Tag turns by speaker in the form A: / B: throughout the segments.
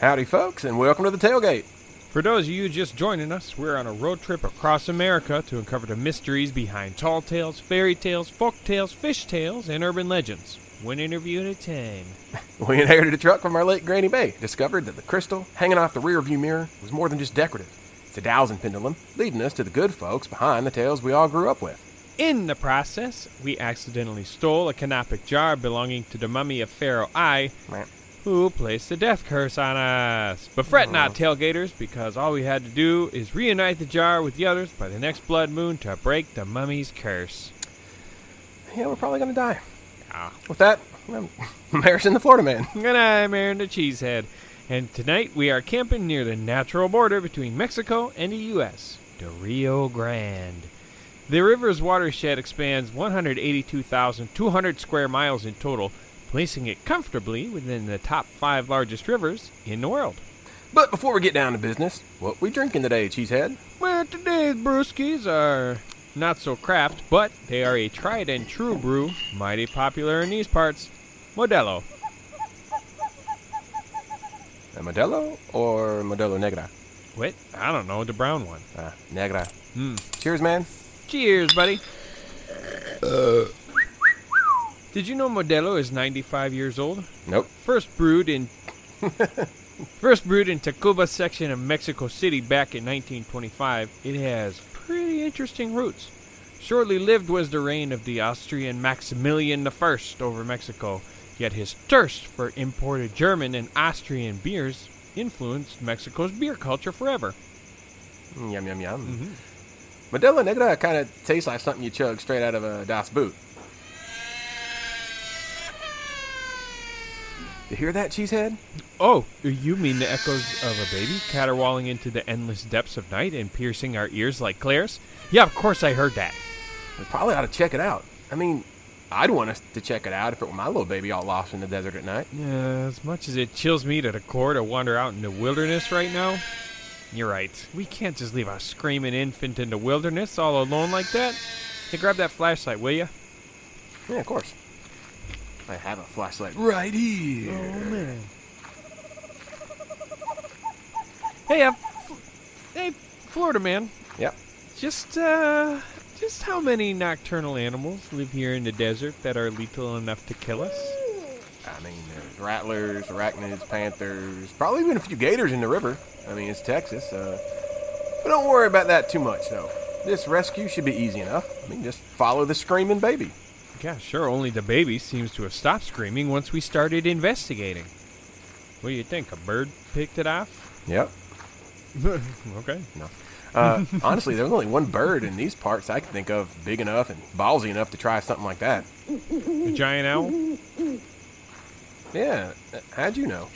A: Howdy, folks, and welcome to the tailgate.
B: For those of you just joining us, we're on a road trip across America to uncover the mysteries behind tall tales, fairy tales, folk tales, fish tales, and urban legends. One interview at a time.
A: We inherited a truck from our late Granny Bay, discovered that the crystal hanging off the rearview mirror was more than just decorative. It's a dowsing pendulum, leading us to the good folks behind the tales we all grew up with.
B: In the process, we accidentally stole a canopic jar belonging to the mummy of Pharaoh I, who placed the death curse on us. But fret not, tailgaters, because all we had to do is reunite the jar with the others by the next blood moon to break the mummy's curse.
A: Yeah, we're probably gonna die.
B: Ah.
A: With that, I'm Harrison the Florida Man.
B: And I'm Aaron the Cheesehead. And tonight we are camping near the natural border between Mexico and the U.S., the Rio Grande. The river's watershed expands 182,200 square miles in total, placing it comfortably within the top five largest rivers in the world.
A: But before we get down to business, what we drinking today, Cheesehead?
B: Well, today's brewskis are not so craft, but they are a tried and true brew, mighty popular in these parts. Modelo.
A: A Modelo or Modelo Negra?
B: Wait, I don't know, the brown one.
A: Ah, Negra.
B: Hmm.
A: Cheers, man.
B: Cheers, buddy. Did you know Modelo is 95 years old?
A: Nope.
B: First brewed in First brewed in Tacuba section of Mexico City back in 1925, it has pretty interesting roots. Shortly lived was the reign of the Austrian Maximilian I over Mexico, yet his thirst for imported German and Austrian beers influenced Mexico's beer culture forever.
A: Mm, Yum, yum, yum.
B: Mm-hmm.
A: Modelo Negra kind of tastes like something you chug straight out of a Das Boot. You hear that, Cheesehead?
B: Oh, you mean the echoes of a baby caterwauling into the endless depths of night and piercing our ears like clairs? Yeah, of course I heard that.
A: We probably ought to check it out. I mean, I'd want us to check it out if it were my little baby all lost in the desert at night.
B: Yeah, as much as it chills me to the core to wander out in the wilderness right now, you're right. We can't just leave our screaming infant in the wilderness all alone like that. Hey, grab that flashlight, will you?
A: Yeah, of course. I have a flashlight right here.
B: Oh, man. Hey, uh, F- hey, Florida man.
A: Yep.
B: Just, uh, just how many nocturnal animals live here in the desert that are lethal enough to kill us?
A: I mean, there's rattlers, arachnids, panthers, probably even a few gators in the river. I mean, it's Texas. Uh, but don't worry about that too much, though. This rescue should be easy enough. I mean, just follow the screaming baby.
B: Yeah, sure. Only the baby seems to have stopped screaming once we started investigating. What do you think? A bird picked it off?
A: Yep.
B: okay.
A: Uh, honestly, there's only one bird in these parts I can think of big enough and ballsy enough to try something like that.
B: A giant owl?
A: Yeah, uh, how'd you know?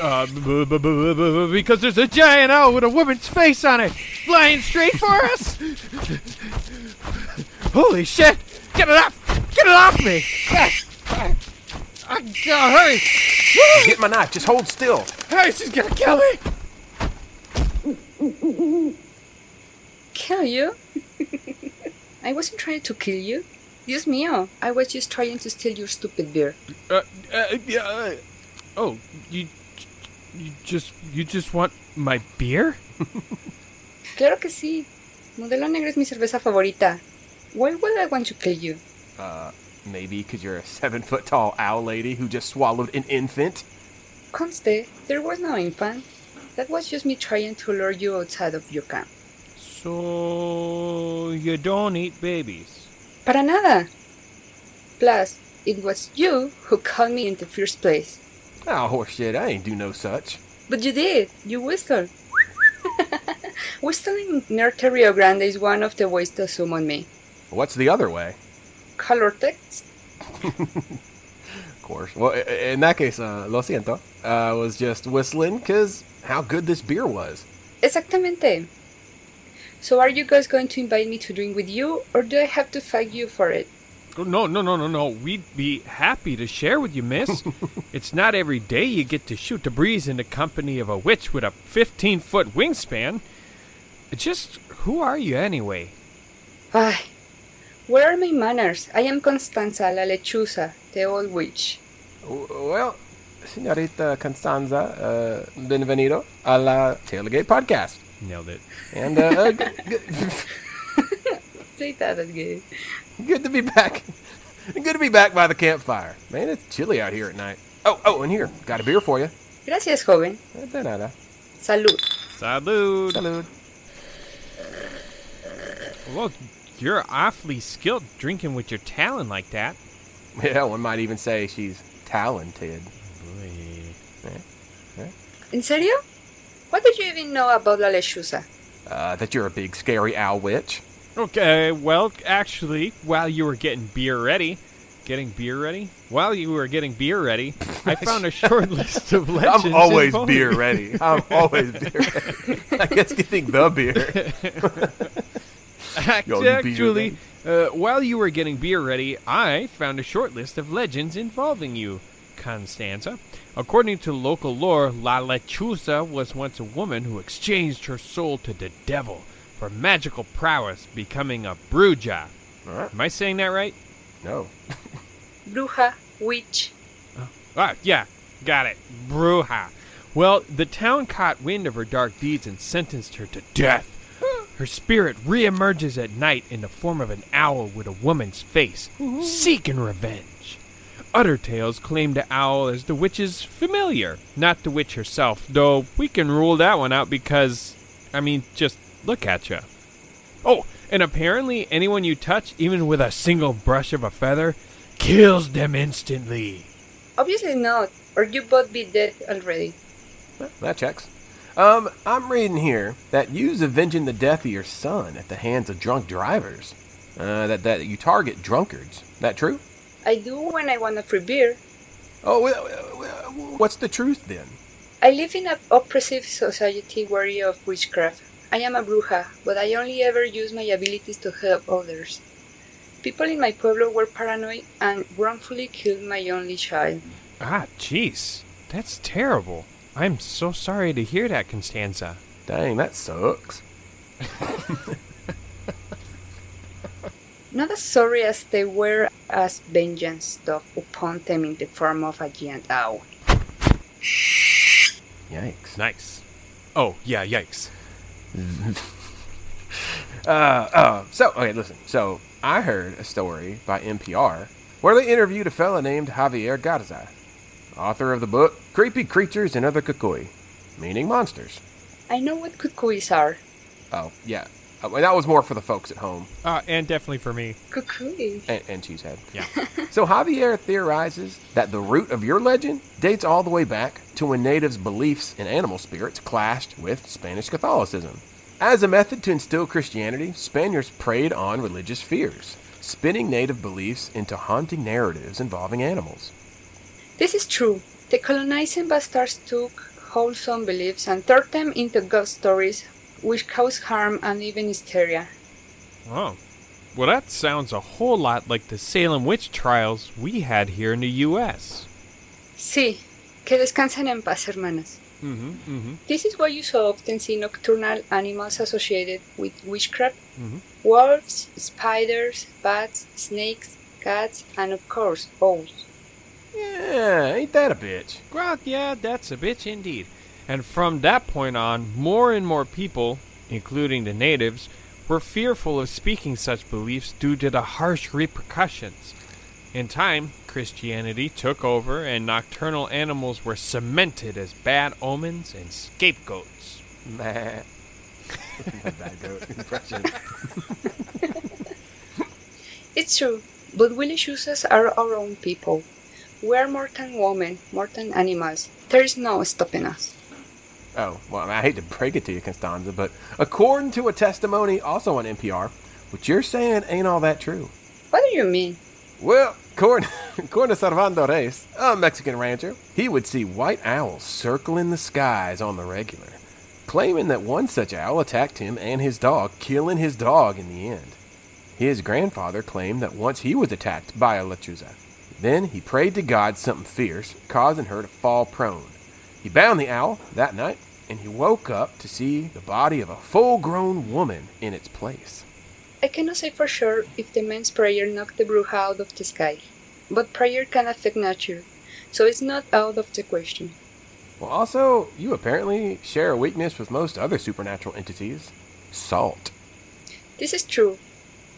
B: Uh, b- b- b- b- b- because there's a giant owl with a woman's face on it, flying straight for us. Holy shit! Get it off! Get it off me! Ah, oh, hurry!
A: Get my knife, just hold still.
B: Hey, she's gonna kill me!
C: Kill you? I wasn't trying to kill you. Dios mío, I was just trying to steal your stupid beer.
B: Uh, uh, yeah, uh, oh, you, you just, you just want my beer?
C: Claro que sí. Modelo Negro es mi cerveza favorita. Why would I want to kill you?
A: Uh, maybe because you're a seven foot tall owl lady who just swallowed an infant?
C: Conste, there was no infant. That was just me trying to lure you outside of your camp.
B: So you don't eat babies?
C: Para nada. Plus, it was you who called me in the first place.
A: Oh, horseshit, I ain't do no such.
C: But you did. You whistled. Whistling near the Rio Grande is one of the ways to summon me.
A: What's the other way?
C: Color text?
A: Of course. Well, in that case, uh, lo siento. Uh, I was just whistling because how good this beer was.
C: Exactamente. So are you guys going to invite me to drink with you, or do I have to fight you for it?
B: No, no, no, no, no. We'd be happy to share with you, miss. it's not every day you get to shoot the breeze in the company of a witch with a 15 foot wingspan. Just who are you anyway?
C: Ay, Where are my manners? I am Constanza la lechuza, the old witch.
A: Well, Senorita Constanza, uh, bienvenido a la Tailgate Podcast.
B: Nailed it.
A: And uh, uh, good, good,
C: Say that again.
A: Good to be back. Good to be back by the campfire. Man, it's chilly out here at night. Oh, oh, and here, got a beer for you.
C: Gracias, joven.
A: Eh, de nada.
C: Salud.
B: Salud.
A: Salud.
B: Well, you're awfully skilled drinking with your talon like that.
A: Yeah, one might even say she's talented. Eh, eh.
C: ¿En serio? What did you even know about la lechuza?
A: Uh, that you're a big scary owl witch.
B: Okay, well, actually, while you were getting beer ready, getting beer ready? While you were getting beer ready, I found a short list of legends.
A: I'm always
B: involving-
A: beer ready. I'm always beer ready. I guess getting the beer.
B: Act-
A: Yo, beer
B: Actually, uh, while you were getting beer ready, I found a short list of legends involving you, Constanza. According to local lore, La Lechuza was once a woman who exchanged her soul to the devil for magical prowess, becoming a bruja.
A: Alright.
B: Am I saying that right?
A: No.
C: Bruja, witch.
B: Ah, yeah, got it. Bruja. Well, the town caught wind of her dark deeds and sentenced her to death. Her spirit reemerges at night in the form of an owl with a woman's face, seeking revenge. Other tales claim the owl as the witch's familiar, not the witch herself, though we can rule that one out because, I mean, just look at you. Oh, and apparently anyone you touch, even with a single brush of a feather, kills them instantly.
C: Obviously not, or you'd both be dead already.
A: Well, That checks. Um, I'm reading here that you's avenging the death of your son at the hands of drunk drivers. Uh, that, that you target drunkards. That true?
C: I do when I want a free beer.
A: Oh, well, well, well, what's the truth then?
C: I live in an oppressive society wary of witchcraft. I am a bruja, but I only ever use my abilities to help others. People in my pueblo were paranoid and wrongfully killed my only child.
B: Ah, jeez. That's terrible. I'm so sorry to hear that, Constanza.
A: Dang, that sucks.
C: Not as sorry as they were as vengeance doth upon them in the form of a giant owl.
A: Yikes.
B: Nice. Oh, yeah, yikes.
A: Uh, uh, so, okay, listen. So, I heard a story by NPR where they interviewed a fella named Javier Garza, author of the book Creepy Creatures and Other Cucuys, meaning monsters.
C: I know what cucuys are.
A: Oh, yeah. Well, that was more for the folks at home
B: Uh, and definitely for me.
C: Cucuy.
A: and, and Cheesehead.
B: Yeah.
A: So Javier theorizes that the root of your legend dates all the way back to when natives' beliefs in animal spirits clashed with Spanish Catholicism. As a method to instill Christianity, Spaniards preyed on religious fears, spinning native beliefs into haunting narratives involving animals.
C: This is true. The colonizing bastards took wholesome beliefs and turned them into ghost stories, which cause harm and even hysteria.
B: Oh. Well, that sounds a whole lot like the Salem witch trials we had here in the U.S.
C: Sí, que descansen en paz, hermanas.
B: Mm-hmm, mm-hmm.
C: This is why you so often see nocturnal animals associated with witchcraft
B: Mhm.
C: wolves, spiders, bats, snakes, cats, and of course, owls.
A: Yeah, ain't that a bitch?
B: Well, yeah, that's a bitch indeed. And from that point on, more and more people, including the natives, were fearful of speaking such beliefs due to the harsh repercussions. In time, Christianity took over, and nocturnal animals were cemented as bad omens and scapegoats.
A: Meh. Bad goat impression.
C: It's true, but we chooses are our own people. We are more than women, more than animals. There is no stopping us.
A: Oh, well, I, mean, I hate to break it to you, Constanza, but according to a testimony also on NPR, what you're saying ain't all that true.
C: What do you mean?
A: Well, according, according to Servando Reyes, a Mexican rancher, he would see white owls circling the skies on the regular, claiming that one such owl attacked him and his dog, killing his dog in the end. His grandfather claimed that once he was attacked by a lechuza. Then he prayed to God something fierce, causing her to fall prone. He bound the owl that night, and he woke up to see the body of a full grown woman in its place.
C: I cannot say for sure if the man's prayer knocked the bruja out of the sky, but prayer can affect nature, so it's not out of the question.
A: Well, also, you apparently share a weakness with most other supernatural entities salt.
C: This is true.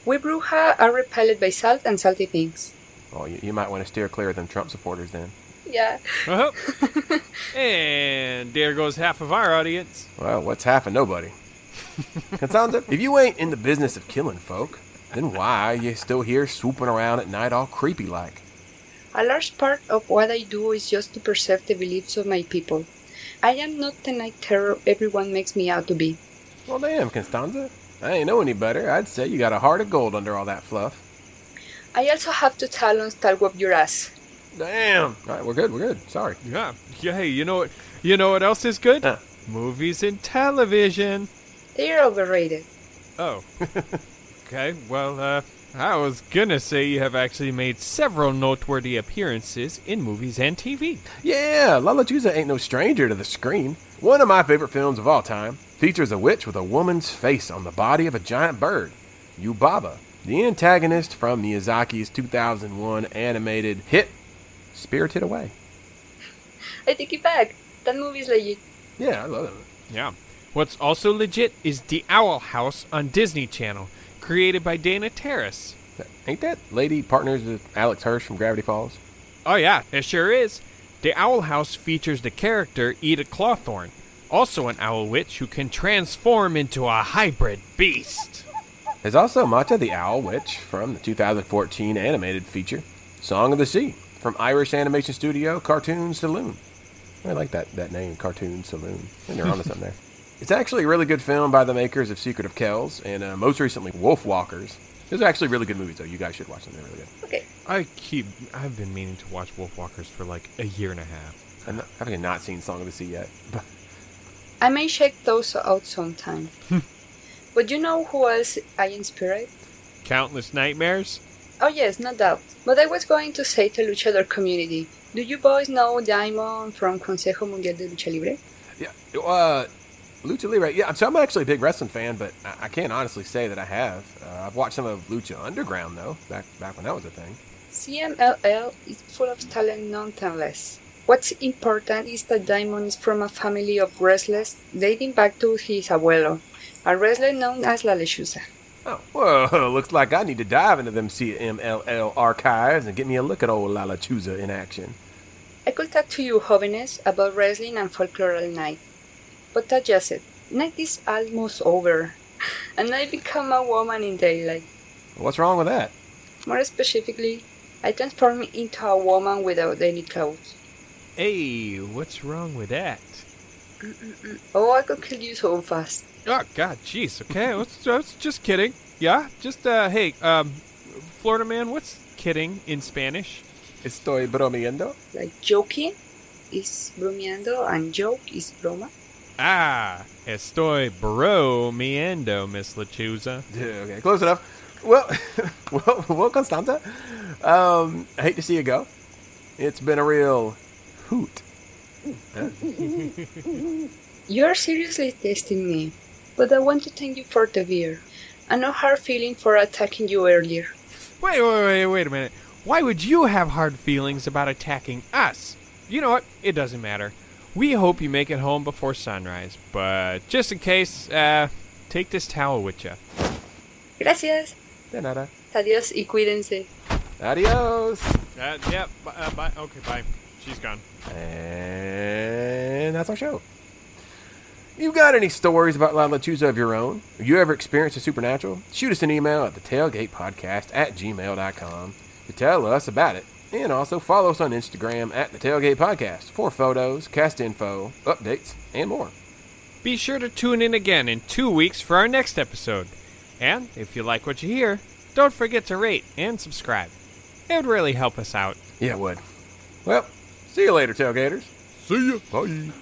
C: We bruja are repelled by salt and salty things.
A: Well, you, you might want to steer clear of them Trump supporters then.
C: Yeah.
B: Uh-huh. and there goes half of our audience.
A: Well, what's half of nobody? Constanza, if you ain't in the business of killing folk, then why are you still here swooping around at night all creepy like?
C: A large part of what I do is just to preserve the beliefs of my people. I am not the night terror everyone makes me out to be.
A: Well, damn, Constanza. I ain't know any better. I'd say you got a heart of gold under all that fluff.
C: I also have two talons that whoop your ass.
A: Damn. All right, we're good. We're good. Sorry.
B: Yeah. Yeah, hey, you know what you know what else is good?
A: Huh.
B: Movies and television.
C: They are overrated.
B: Oh. okay, well, uh I was gonna say you have actually made several noteworthy appearances in movies and TV.
A: Yeah, La Lechuza ain't no stranger to the screen. One of my favorite films of all time features a witch with a woman's face on the body of a giant bird, Yubaba, the antagonist from Miyazaki's 2001 animated hit Spirited Away.
C: I take it back. That movie's legit.
A: Yeah, I love it.
B: Yeah. What's also legit is The Owl House on Disney Channel, created by Dana Terrace.
A: Ain't that lady partners with Alex Hirsch from Gravity Falls?
B: Oh yeah, it sure is. The Owl House features the character Eda Clawthorne, also an owl witch who can transform into a hybrid beast.
A: There's also Macha the Owl Witch from the 2014 animated feature Song of the Sea from Irish animation studio Cartoon Saloon. I like that, that name, Cartoon Saloon. I think they're onto something there. It's actually a really good film by the makers of Secret of Kells and uh, most recently Wolf Walkers. Those are actually really good movies, though. You guys should watch them. They're really good.
C: Okay.
B: I keep I've been meaning to watch Wolf Walkers for like a year and a half.
A: I'm not, I've not seen Song of the Sea yet. But
C: I may check those out sometime. but you know who else I inspired?
B: Countless nightmares?
C: Oh yes, no doubt. But I was going to say to luchador community. Do you boys know Diamond from Consejo Mundial de Lucha Libre?
A: yeah, uh, Lucha Libre. Yeah, so I'm actually a big wrestling fan, but I, I can't honestly say that I have. Uh, I've watched some of Lucha Underground though, back back when that was a thing.
C: CMLL is full of talent nonetheless. What's important is that Diamond is from a family of wrestlers dating back to his abuelo, a wrestler known as La Lechuza.
A: Oh, well, looks like I need to dive into them CMLL archives and get me a look at old La Lechuza in action.
C: I could talk to you, jóvenes, about wrestling and folklore all night. But that's just it. Night is almost over, and I become a woman in daylight.
A: What's wrong with that?
C: More specifically, I transform into a woman without any clothes.
B: Hey, what's wrong with that?
C: Oh, I could kill you so fast.
B: Oh God, jeez. Okay, let's, let's just kidding. Yeah, just uh, hey, um, Florida man, what's kidding in Spanish?
A: Estoy bromeando.
C: Like joking is bromeando and joke is broma.
B: Ah, estoy bromeando, Miss Lechuza.
A: Okay, close enough. Well, well, well, Constanza. Um, I hate to see you go. It's been a real hoot.
C: You're seriously testing me, but I want to thank you for the beer. and no hard feeling for attacking you earlier.
B: Wait, wait, wait, wait a minute. Why would you have hard feelings about attacking us? You know what? It doesn't matter. We hope you make it home before sunrise, but just in case, uh, take this towel with you.
C: Gracias.
A: De nada.
C: Adiós y cuídense.
A: Adios.
B: Uh, yeah, b- uh, bye. Okay, bye. She's gone.
A: And that's our show. You got any stories about La Lechuza of your own? You ever experienced a supernatural? Shoot us an email at the tailgatepodcast at gmail.com to tell us about it. And also follow us on Instagram at the Tailgate Podcast for photos, cast info, updates, and more.
B: Be sure to tune in again in two weeks for our next episode. And if you like what you hear, don't forget to rate and subscribe. It would really help us out.
A: Yeah, it would. Well, see you later, tailgaters.
B: See ya.
A: Bye.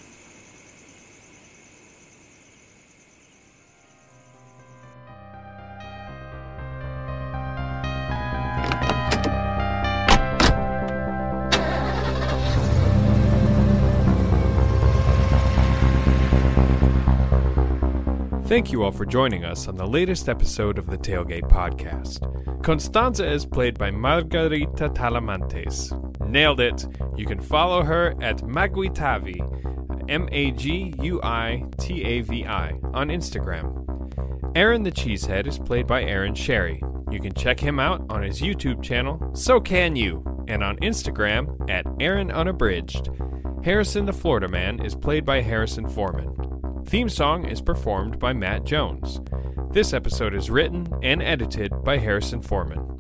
B: Thank you all for joining us on the latest episode of the Tailgate Podcast. Constanza is played by Margarita Talamantes. Nailed it! You can follow her at Maguitavi, M A G U I T A V I, on Instagram. Aaron the Cheesehead is played by Aaron Sherry. You can check him out on his YouTube channel, So Can You, and on Instagram at Aaron Unabridged. Harrison the Florida Man is played by Harrison Foreman. Theme song is performed by Matt Jones. This episode is written and edited by Harrison Foreman.